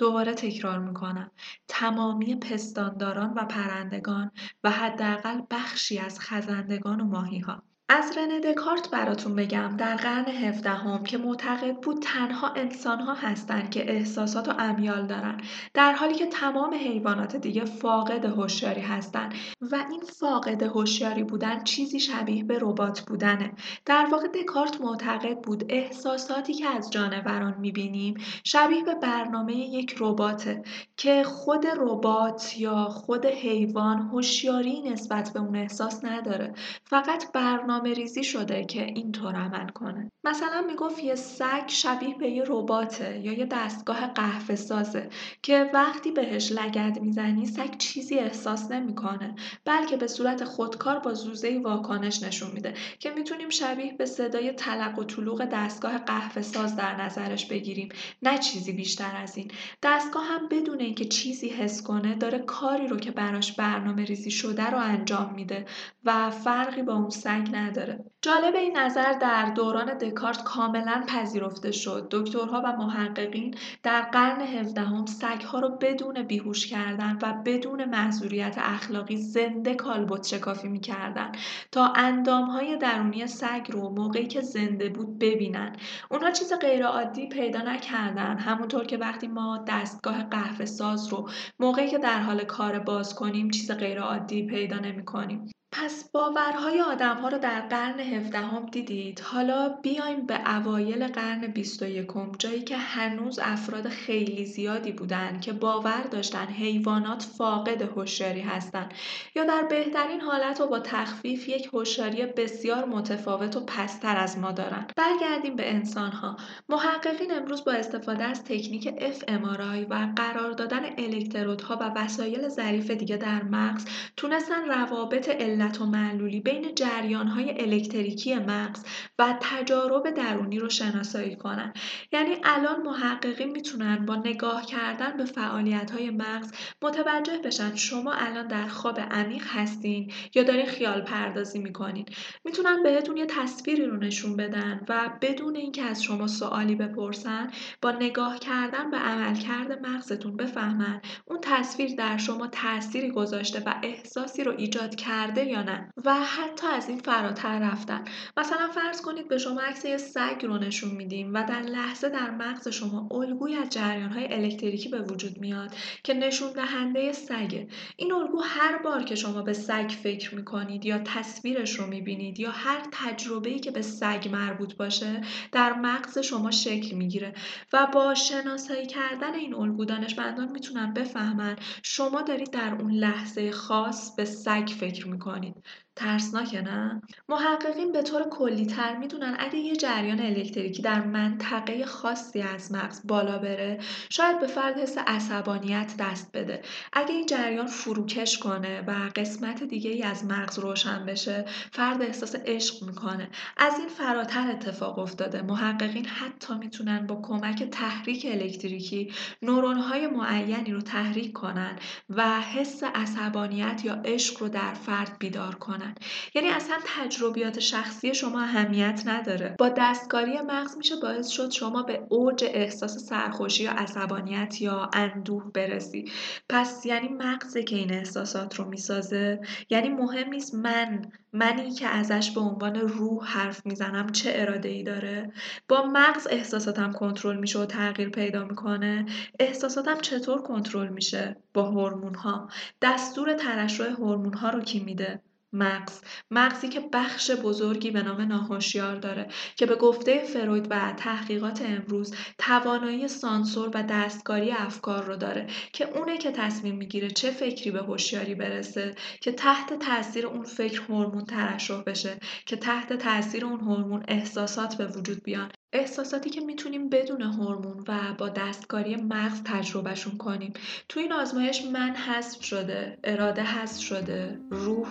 دوباره تکرار می‌کنم. تمامی پستانداران و پرندگان و حداقل بخشی از خزندگان و ماهیها. از رنه دکارت براتون بگم در قرن هفدهم که معتقد بود تنها انسانها هستند که احساسات و امیال دارن در حالی که تمام حیوانات دیگه فاقد هوشیاری هستند و این فاقد هوشیاری بودن چیزی شبیه به ربات بودنه. در واقع دکارت معتقد بود احساساتی که از جانوران می‌بینیم شبیه به برنامه یک رباته که خود ربات یا خود حیوان هوشیاری نسبت به اون احساس نداره. فقط برنامه برنامه ریزی شده که اینطور عمل کنه. مثلا می‌گفت یه سگ شبیه به یه رباته یا یه دستگاه قهوه سازه که وقتی بهش لگد می‌زنی سگ چیزی احساس نمی‌کنه بلکه به صورت خودکار با زوزه واکنش نشون میده که می‌تونیم شبیه به صدای تلق و طلوق دستگاه قهوه ساز در نظرش بگیریم. نه چیزی بیشتر از این. دستگاه هم بدون اینکه چیزی حس کنه داره کاری رو که براش برنامه ریزی شده رو انجام میده و فرقی با اون سگ نداره. ederim. جالب این نظر در دوران دکارت کاملا پذیرفته شد. دکترها و محققین در قرن هفدهم سگها رو بدون بیهوش کردن و بدون معذوریت اخلاقی زنده کالبد شکافی می‌کردن تا اندامهای درونی سگ رو موقعی که زنده بود ببینن. اونها چیز غیرعادی پیدا نکردن. همونطور که وقتی ما دستگاه قهوه ساز رو موقعی که در حال کار باز کنیم چیز غیرعادی پیدا نمی کنیم. پس باورهای آدمها رو در قرن هفدهم دیدید. حالا بیایم به اوایل قرن بیست و یکم جایی که هنوز افراد خیلی زیادی بودن که باور داشتن حیوانات فاقد هوشیاری هستند یا در بهترین حالت و با تخفیف یک هوشیاری بسیار متفاوت و پستر از ما دارن. برگردیم به انسانها. محققین امروز با استفاده از تکنیک fMRI و قرار دادن الکترودها و وسایل ظریف دیگه در مغز تونستن روابط علت و معلولی بین های الکتریکی مغز و تجارب درونی رو شناسایی کنن. یعنی الان محققین می‌تونن با نگاه کردن به های مغز متوجه بشن شما الان در خواب عمیق هستین یا دارین خیال پردازی می‌کنین. می‌تونن بهتون یه تصویری رو نشون بدن و بدون اینکه از شما سوالی بپرسن با نگاه کردن به عملکرد مغزتون بفهمن اون تصویر در شما تأثیری گذاشته و احساسی رو ایجاد کرده یا نه. و حتی از این فراتر رفتن مثلا فرض کنید به شما عکس یه سگ رو نشون میدیم و در لحظه در مغز شما الگوی از جریان های الکتریکی به وجود میاد که نشون دهنده سگه این الگو هر بار که شما به سگ فکر می‌کنید یا تصویرش رو می‌بینید یا هر تجربه‌ای که به سگ مربوط باشه در مغز شما شکل می‌گیره و با شناسایی کردن این الگو دانشمندان می‌تونن بفهمن شما دارید در اون لحظه خاص به سگ فکر می‌کنید. ترسناکه نه؟ محققین به طور کلیتر می‌دونن اگه یه جریان الکتریکی در منطقه خاصی از مغز بالا بره شاید به فرد حس عصبانیت دست بده. اگه این جریان فروکش کنه و قسمت دیگه ای از مغز روشن بشه فرد احساس عشق می‌کنه. از این فراتر اتفاق افتاده. محققین حتی می‌تونن با کمک تحریک الکتریکی های معینی رو تحریک کنن و حس عصبانیت یا عشق رو در فرد بیدار کنن. می‌کنن. یعنی اصلا تجربیات شخصی شما اهمیت نداره. با دستکاری مغز میشه باعث شد شما به اوج احساس سرخوشی یا عصبانیت یا اندوه برسی. پس یعنی مغزه که این احساسات رو می‌سازه یعنی مهم نیست من منی که ازش به عنوان روح حرف می‌زنم چه اراده ای داره. با مغز احساساتم کنترل میشه و تغییر پیدا می‌کنه. احساساتم چطور کنترل میشه با هورمون ها دستور ترشح هورمون ها رو کی میده؟ مغز. مغزی که بخش بزرگی به نام ناهوشیار داره که به گفته فروید و تحقیقات امروز توانایی سانسور و دستکاری افکار رو داره که اونه که تصمیم می‌گیره چه فکری به هوشیاری برسه که تحت تاثیر اون فکر هورمون ترشح بشه که تحت تاثیر اون هورمون احساسات به وجود بیان. احساساتی که می‌تونیم بدون هورمون و با دستکاری مغز تجربهشون کنیم. تو این آزمایش من حذف شده اراده حذف شده روح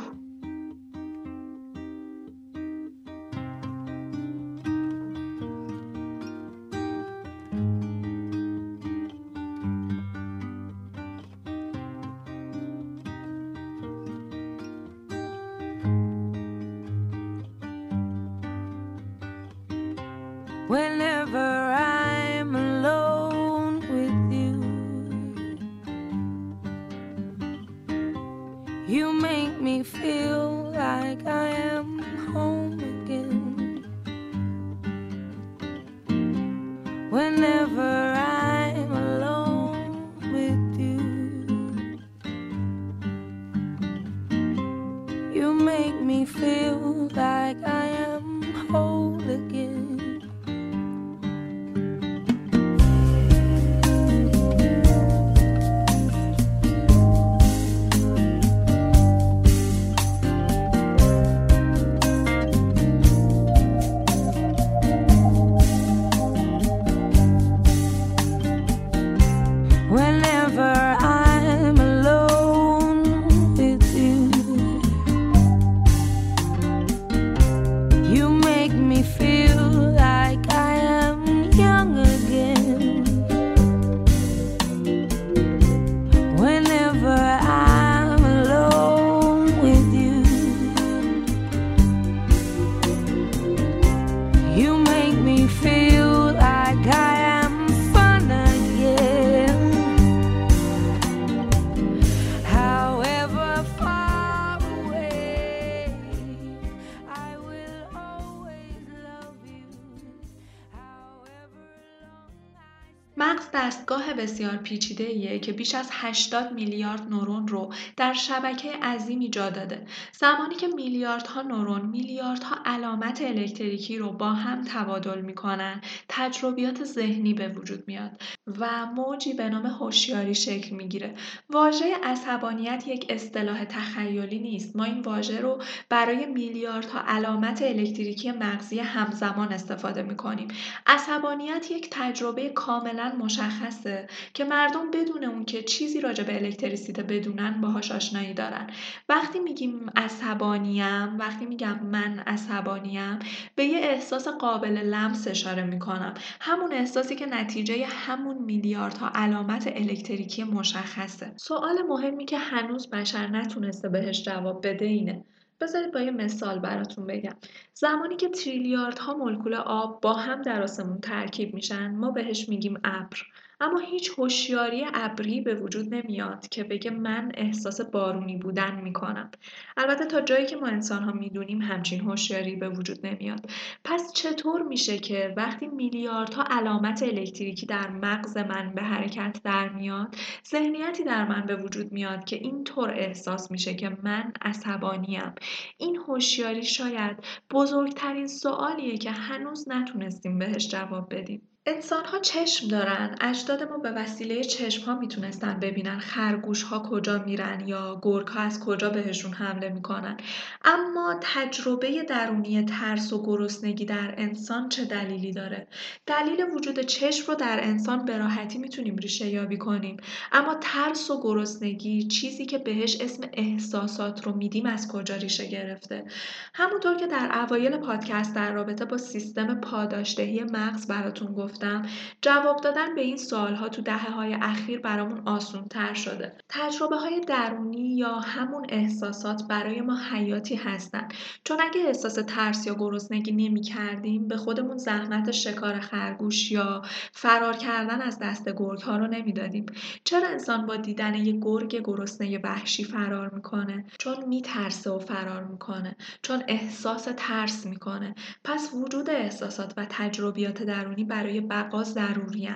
بسیار پیچیده که بیش از 80 میلیارد نورون رو در شبکه عظیمی جا داده. زمانی که میلیاردها نورون میلیاردها علامت الکتریکی رو با هم تبادل می‌کنن، تجربیات ذهنی به وجود میاد و موجی به نام هوشیاری شکل می‌گیره. واژه عصبانیت یک اصطلاح تخیلی نیست. ما این واژه رو برای میلیاردها علامت الکتریکی مغزی همزمان استفاده می‌کنیم. عصبانیت یک تجربه کاملا مشخصه که مردم بدون اون که چیزی راجع به الکتریسیته بدونن باهاش آشنایی دارن. وقتی میگیم عصبانیم وقتی میگم من عصبانیم به یه احساس قابل لمس اشاره می‌کنم. همون احساسی که نتیجه همون میلیاردها علامت الکتریکی مشخصه. سوال مهمی که هنوز بشر نتونسته بهش جواب بده اینه. بذارید با یه مثال براتون بگم. زمانی که تریلیاردها مولکول آب با هم در آسمون ترکیب میشن ما بهش میگیم ابر. اما هیچ هوشیاری ابری به وجود نمیاد که بگه من احساس بارونی بودن می‌کنم. البته تا جایی که ما انسان ها می‌دونیم همچین هوشیاری به وجود نمیاد. پس چطور میشه که وقتی میلیاردها علامت الکتریکی در مغز من به حرکت در میاد ذهنیتی در من به وجود میاد که اینطور احساس میشه که من عصبانیم؟ این هوشیاری شاید بزرگترین سوالیه که هنوز نتونستیم بهش جواب بدیم. انسان ها چشم دارن. اجداد ما به وسیله چشم ها می‌تونستن ببینن خرگوش ها کجا میرن یا گرگ ها از کجا بهشون حمله می‌کنن. اما تجربه درونی ترس و گرسنگی در انسان چه دلیلی داره؟ دلیل وجود چشم رو در انسان به راحتی می‌تونیم ریشه یابی کنیم. اما ترس و گرسنگی چیزی که بهش اسم احساسات رو میدیم از کجا ریشه گرفته؟ همونطور که در اوایل پادکست در رابطه با سیستم پاداشدهی مغز براتون گفت گفتم جواب دادن به این سوالها تو دهه های اخیر برامون آسون تر شده. تجربه های درونی یا همون احساسات برای ما حیاتی هستن چون اگه احساس ترس یا گرسنگی نمی کردیم به خودمون زحمت شکار خرگوش یا فرار کردن از دست گرگ ها رو نمی‌دادیم. چرا انسان با دیدن یه گرگ گرسنه وحشی فرار می‌کنه؟ چون میترسه و فرار می‌کنه. چون احساس ترس می‌کنه. پس وجود احساسات و تجربیات درونی برای بقا ضروری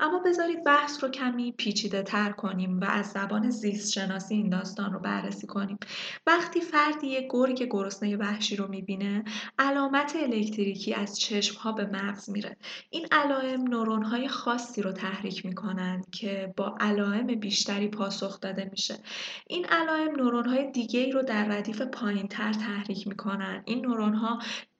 اما بذارید بحث رو کمی پیچیده تر کنیم و از زبان زیست شناسی این داستان رو بررسی کنیم. وقتی فردی یه گرگ گرسنه وحشی رو می‌بینه علامت الکتریکی از چشم ها به مغز میره. این علائم نورون های خاصی رو تحریک می‌کنند که با علائم بیشتری پاسخ داده میشه. این علائم نورون های دیگه رو در ردیف پایین تر تحریک می‌کنن. این نورون ها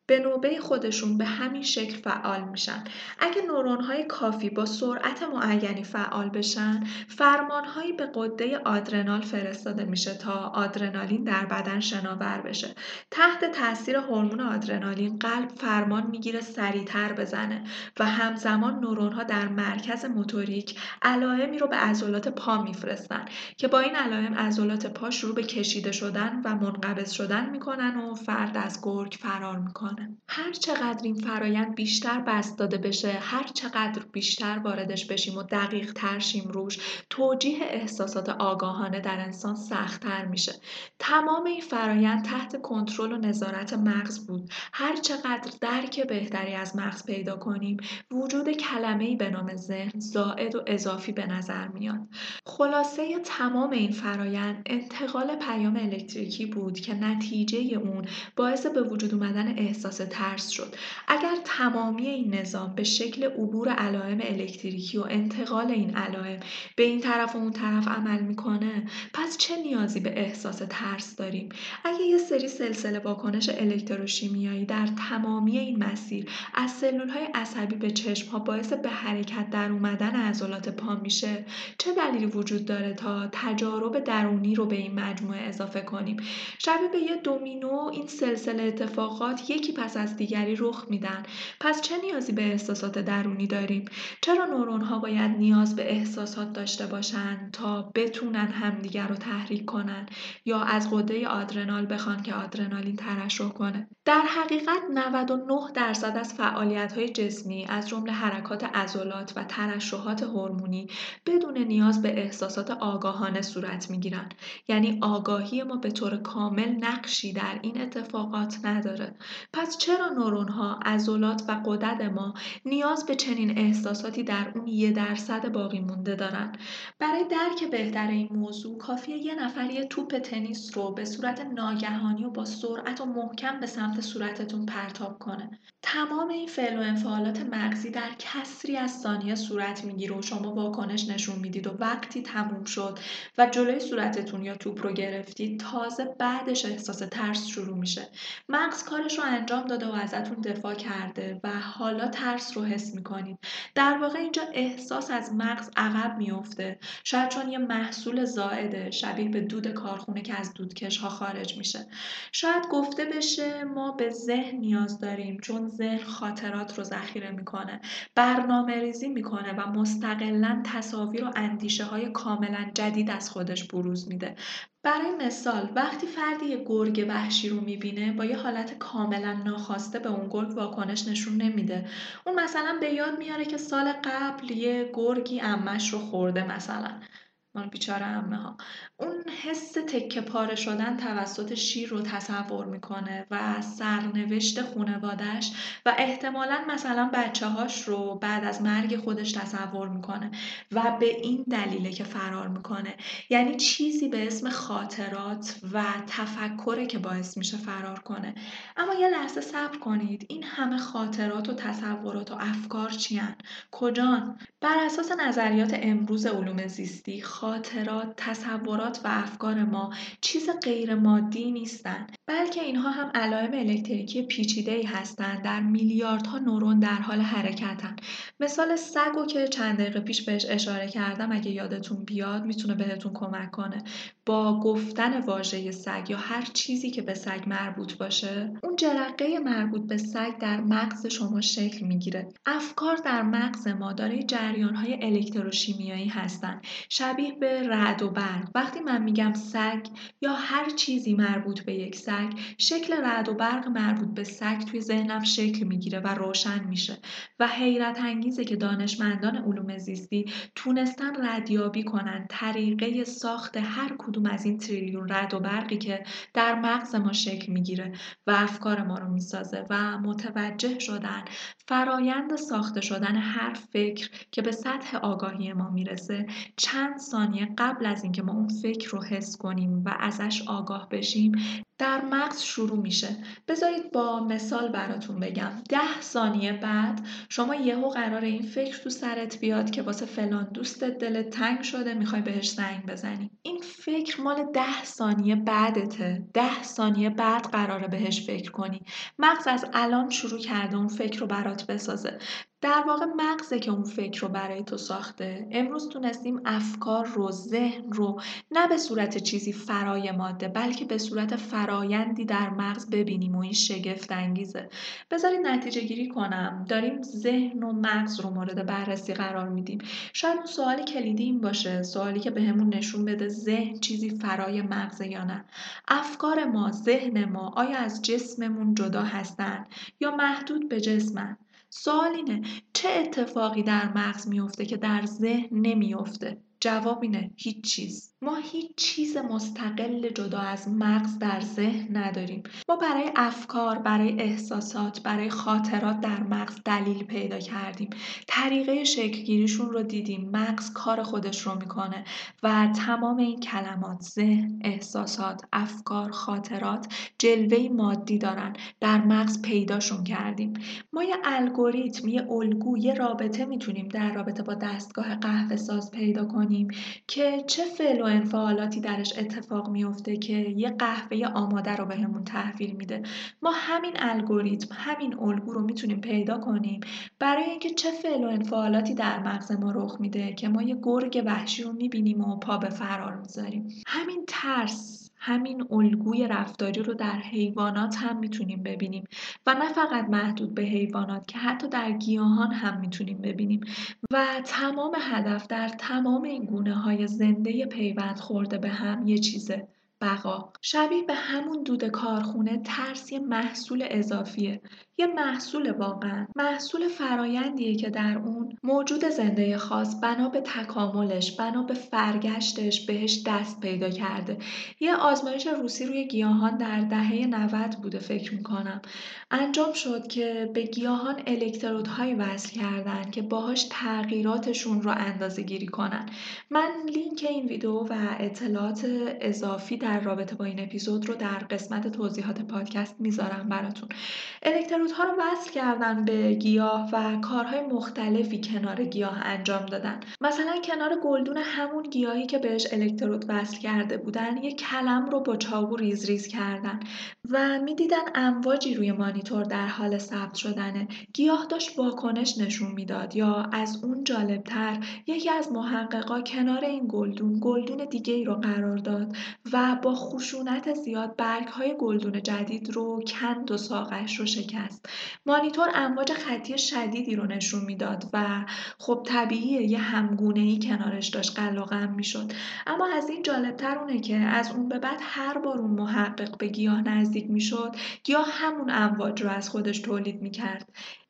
به نوبه خودشون به همین شکل فعال میشن. اگه نورون های کافی با سرعت معینی فعال بشن فرمانهایی به قده آدرنال فرستاده میشه تا آدرنالین در بدن شناور بشه. تحت تاثیر هورمون آدرنالین قلب فرمان می‌گیره سریعتر بزنه و همزمان نورون ها در مرکز موتوریک علائمی رو به عضلات پا میفرستن که با این علائم عضلات پا شروع به کشیده شدن و منقبض شدن می‌کنن و فرد از گرگ فرار می‌کنه. هر چقدر این فرایند بیشتر بست داده بشه هر چقدر بیشتر واردش بشیم و دقیق ترشیم روش توجیه احساسات آگاهانه در انسان سختتر میشه. تمام این فرایند تحت کنترل و نظارت مغز بود. هر چقدر درک بهتری از مغز پیدا کنیم وجود کلمه ای به نام ذهن زائد و اضافی به نظر میاد. خلاصه تمام این فرایند انتقال پیام الکتریکی بود که نتیجه اون باعث به وجود اومدن احساس احساس ترس شد. اگر تمامی این نظام به شکل عبور علائم الکتریکی و انتقال این علائم به این طرف و اون طرف عمل می‌کنه پس چه نیازی به احساس ترس داریم؟ اگه یه سری سلسله واکنش الکتروشیمیایی در تمامی این مسیر از سلول های عصبی به چشم ها باعث به حرکت در اومدن عضلات پا میشه چه دلیلی وجود داره تا تجارب درونی رو به این مجموعه اضافه کنیم؟ شبیه به یه دومینو این سلسله اتفاقات یکی پس از دیگری رخ میدن. پس چه نیازی به احساسات درونی داریم؟ چرا نورون ها باید نیاز به احساسات داشته باشند تا بتونن همدیگر رو تحریک کنن یا از قده آدرنال بخوان که آدرنالین ترشح کنه؟ در حقیقت 99 درصد از فعالیت های جسمی از جمله حرکات عضلات و ترشحات هورمونی بدون نیاز به احساسات آگاهانه صورت می‌گیرن یعنی آگاهی ما به طور کامل نقشی در این اتفاقات نداره. پس چرا نورون ها عضلات و قدرت ما نیاز به چنین احساساتی در اون یه درصد باقی مونده دارن؟ برای درک بهتر این موضوع کافیه یه نفر یه توپ تنیس رو به صورت ناگهانی و با سرعت و محکم به سمت صورتتون پرتاب کنه. تمام این فعل و انفعالات مغزی در کسری از ثانیه صورت می‌گیره و شما واکنش نشون می‌دید و وقتی تموم شد و جلوی صورتتون یا توپ رو گرفتید تازه بعدش احساس ترس شروع میشه. مغز کارش رو انجام داده و ازتون دفاع کرده و حالا ترس رو حس می‌کنید. در واقع اینجا احساس از مغز عقب میفته شاید چون یه محصول زائده شبیه به دود کارخونه که از دودکش ها خارج میشه. شاید گفته بشه ما به ذهن نیاز داریم چون ذهن خاطرات رو ذخیره می‌کنه برنامه ریزی می‌کنه و مستقلا تصاویر و اندیشه های کاملا جدید از خودش بروز میده. برای مثال وقتی فردی یه گرگ وحشی رو می‌بینه با یه حالت کاملا ناخواسته به اون گرگ واکنش نشون نمیده. اون مثلا به یاد میاره که سال قبل یه گرگی امش رو خورده مثلا. مال بیچاره امه ها اون حس تکه پاره شدن توسط شیر رو تصور می‌کنه و سرنوشت خونوادش و احتمالا مثلا بچه هاش رو بعد از مرگ خودش تصور می‌کنه و به این دلیله که فرار می‌کنه. یعنی چیزی به اسم خاطرات و تفکره که باعث میشه فرار کنه. اما یه لحظه صبر کنید این همه خاطرات و تصورات و افکار چیان کجان؟ بر اساس نظریات امروز علوم زیستی خاطرات تصورات و افکار ما چیز غیر مادی نیستند بلکه اینها هم علائم الکتریکی پیچیده ای هستند. در میلیاردها نورون در حال حرکتن مثال سگ که چند دقیقه پیش بهش اشاره کردم اگه یادتون بیاد می‌تونه بهتون کمک کنه. با گفتن واژه سگ یا هر چیزی که به سگ مربوط باشه اون جرقه مربوط به سگ در مغز شما شکل می‌گیره. افکار در مغز ما جریان های الکتروشیمیایی هستن شبیه به رعد و برق وقتی من میگم سگ یا هر چیزی مربوط به یک سگ شکل رعد و برق مربوط به سگ توی ذهنم شکل می‌گیره و روشن میشه و حیرت انگیزه که دانشمندان علوم زیستی تونستن ردیابی کنن طریقه ساخت هر کدوم از این تریلیون رد و برقی که در مغز ما شکل می‌گیره و افکار ما رو می‌سازه و متوجه شدن فرایند ساخته شدن هر فکر که به سطح آگاهی ما می‌رسه چند ثانیه قبل از اینکه ما اون فکر رو حس کنیم و ازش آگاه بشیم در مغز شروع میشه. بذارید با مثال براتون بگم. ده ثانیه بعد شما یهو قرار این فکر تو سرت بیاد که واسه فلان دوستت دلت تنگ شده می‌خوای بهش زنگ بزنی. این فکر مال ده ثانیه بعدته. ده ثانیه بعد قراره بهش فکر کنی. مغز از الان شروع کرده اون فکر رو برات بسازه. در واقع مغزه که اون فکر رو برای تو ساخته. امروز تونستیم افکار رو ذهن رو نه به صورت چیزی فرای ماده بلکه به صورت فرایندی در مغز ببینیم و این شگفت انگیزه. بذارید نتیجه گیری کنم. داریم ذهن و مغز رو مورد بررسی قرار میدیم. شاید اون سوال کلیدی این باشه سوالی که بهمون به نشون بده ذهن چیزی فرای مغزه یا نه. افکار ما ذهن ما آیا از جسممون جدا هستن یا محدود به جسمن؟ سوال اینه چه اتفاقی در مغز میفته که در ذهن نمیفته جواب اینه هیچ چیز. ما هیچ چیز مستقل جدا از مغز در ذهن نداریم. ما برای افکار برای احساسات برای خاطرات در مغز دلیل پیدا کردیم. طریقه شکلگیریشون رو دیدیم. مغز کار خودش رو می‌کنه و تمام این کلمات ذهن احساسات افکار خاطرات جلوه مادی دارن. در مغز پیداشون کردیم. ما یه الگوریتم یه الگو یه رابطه می‌تونیم در رابطه با دستگاه قهوه ساز پیدا کنیم که چه فعل انفعالاتی درش اتفاق میفته که یه قهوه آماده رو بهمون تحویل میده. ما همین الگوریتم همین الگو رو می‌تونیم پیدا کنیم برای اینکه چه فعل و انفعالاتی در مغز ما رخ میده که ما یه گرگ وحشی رو می‌بینیم و پا به فرار می‌ذاریم. همین ترس همین الگوی رفتاری رو در حیوانات هم می‌تونیم ببینیم. و نه فقط محدود به حیوانات که حتی در گیاهان هم می‌تونیم ببینیم. و تمام هدف در تمام این گونه های زنده پیوند خورده به هم یه چیزه. بقا شبیه به همون دود کارخونه ترس یه محصول اضافیه. یه محصول واقعا. محصول فرایندیه که در اون موجود زنده خاص بنا به تکاملش بنا به فرگشتش بهش دست پیدا کرده. یه آزمایش روسی روی گیاهان در دهه 90 بوده فکر می‌کنم. انجام شد که به گیاهان الکترودهایی وصل کردن که باهاش تغییراتشون رو اندازه گیری کنن. من لینک این ویدیو و اطلاعات اضافی در رابطه با این اپیزود رو در قسمت توضیحات پادکست می‌ذارم براتون. الکترودها رو وصل کردن به گیاه و کارهای مختلفی کنار گیاه انجام دادن. مثلا کنار گلدون همون گیاهی که بهش الکترود وصل کرده بودن یک کلم رو با چاقو ریز ریز کردن و می‌دیدن امواجی روی مانیتور در حال ثبت شدنه. گیاه داشت واکنش نشون می‌داد یا از اون جالبتر یکی از محققا کنار این گلدون گلدون دیگه ای رو قرار داد و با خشونت زیاد برگ های گلدون جدید رو کند و ساقش رو شکست. مانیتور امواج خطی شدیدی رو نشون می‌داد و خب طبیعیه یه همگونه ای کنارش داشت قلاقم می‌شد. اما از این جالبتر اونه که از اون به بعد هر بار اون محقق به گیاه نزدیک می‌شد گیاه همون امواج رو از خودش تولید می‌کرد.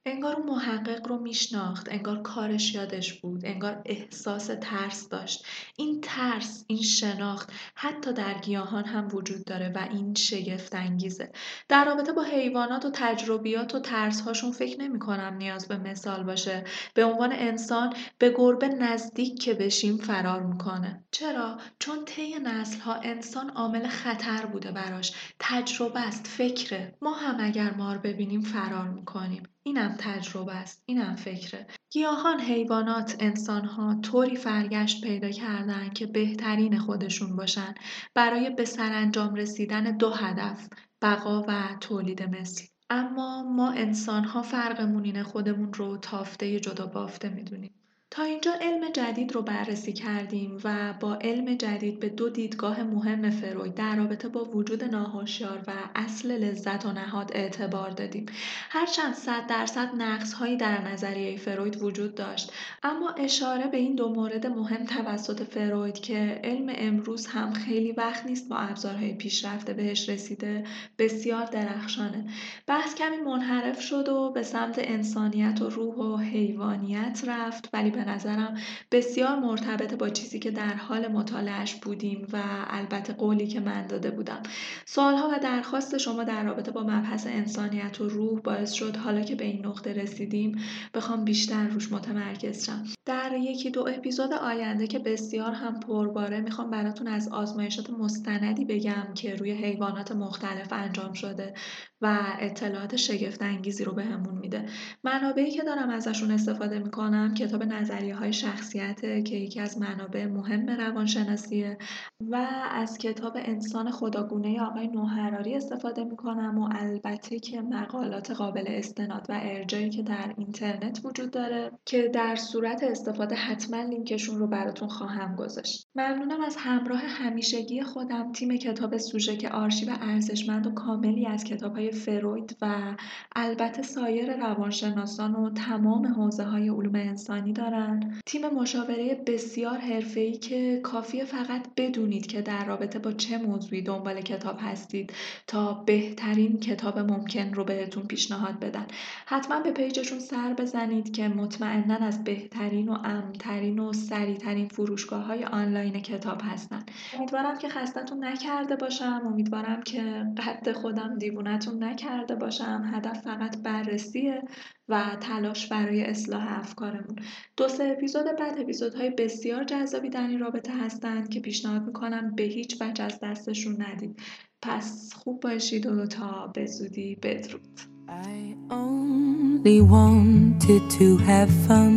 انگار اون محقق رو میشناخت انگار کارش یادش بود انگار احساس ترس داشت. این ترس این شناخت حتی در گیاهان هم وجود داره و این شگفت انگیزه در رابطه با حیوانات و تجربیات و ترس هاشون فکر نمی کنم نیاز به مثال باشه. به عنوان انسان به گربه نزدیک که بشیم فرار می‌کنه. چرا؟ چون طی نسل ها انسان عامل خطر بوده براش. تجربه است فکره. ما هم اگر مار ببینیم فرار می‌کنیم. اینم تجربه است اینم فکره. گیاهان حیوانات انسانها طوری فرگشت پیدا کردن که بهترین خودشون باشن برای به سرانجام رسیدن دو هدف بقا و تولید مثل. اما ما انسان ها فرقمون اینه خودمون رو تافته جدا بافته می‌دونیم. تا اینجا علم جدید رو بررسی کردیم و با علم جدید به دو دیدگاه مهم فروید در رابطه با وجود ناهوشیار و اصل لذت و نهاد اعتبار دادیم. هرچند صد درصد نقص هایی در نظریه فروید وجود داشت اما اشاره به این دو مورد مهم توسط فروید که علم امروز هم خیلی وقت نیست با ابزارهای پیشرفته بهش رسیده بسیار درخشانه. بحث کمی منحرف شد و به سمت انسانیت و روح و حیوانیت رفت ولی به نظرم بسیار مرتبط با چیزی که در حال مطالعش بودیم و البته قولی که من داده بودم. سوالها و درخواست شما در رابطه با مبحث انسانیت و روح باعث شد حالا که به این نقطه رسیدیم بخوام بیشتر روش متمرکز شم. در یکی دو اپیزود آینده که بسیار هم پرباره می‌خوام براتون از آزمایشات مستندی بگم که روی حیوانات مختلف انجام شده و اطلاعات شگفت انگیزی رو بهمون به میده. منابعی که دارم ازشون استفاده می‌کنم کتاب نظریه های شخصیت که یکی از منابع مهم روانشناسیه و از کتاب انسان خداگونه آقای نوحراری استفاده می‌کنم و البته که مقالات قابل استناد و ارجایی که در اینترنت وجود داره که در صورت استفاده حتما لینکشون رو براتون خواهم گذاشت. ممنونم از همراه همیشگی خودم. تیم کتاب سوژه که آرشیو ارزشمند و کاملی از کتاب های فروید و البته سایر روانشناسان و تمام حوزه های علوم انسانی دارن تیم مشاوره بسیار حرفه‌ای که کافیه فقط بدونید که در رابطه با چه موضوعی دنبال کتاب هستید تا بهترین کتاب ممکن رو بهتون پیشنهاد بدن. حتما به پیجشون سر بزنید که مطمئنا از بهترین و امترین و سریعترین فروشگاه های آنلاین کتاب هستن. امیدوارم که خستتون نکرده باشم. امیدوارم که قد خودم دیوونتون نکرده باشم. هدف فقط بررسیه. و تلاش برای اصلاح افکارمون. دو سه اپیزود بعد اپیزودهای بسیار جذابی در این رابطه هستند که پیشنهاد می‌کنم به هیچ وجه از دستشون ندید. پس خوب باشید و تا به زودی بدرود. I only wanted to have fun.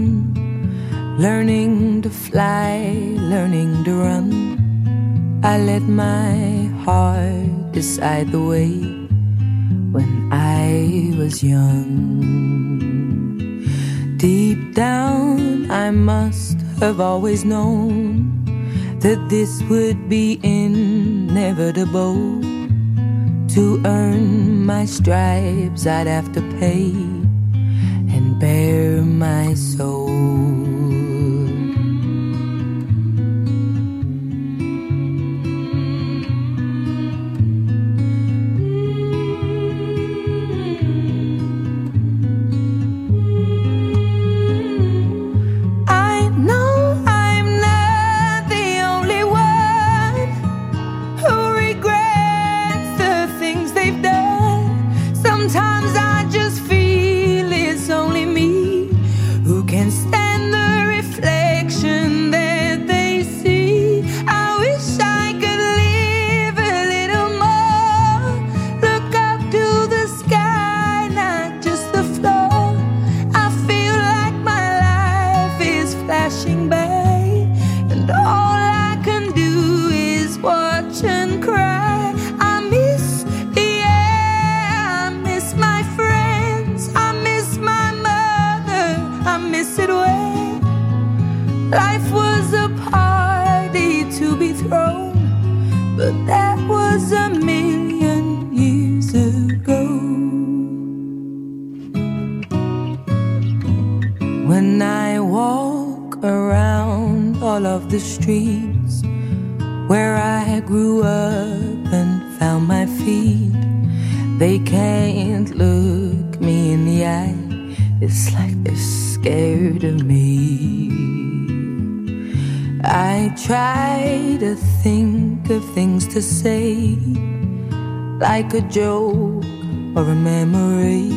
Learning to fly, learning to run. I let my heart decide the way When I was young. Deep down, I must have always known that this would be inevitable. To earn my stripes, I'd have to pay and bare my soul. Like like this scared of me. I try to think of things to say, like a joke or a memory,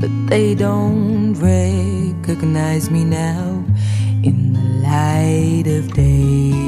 but they don't recognize me now in the light of day.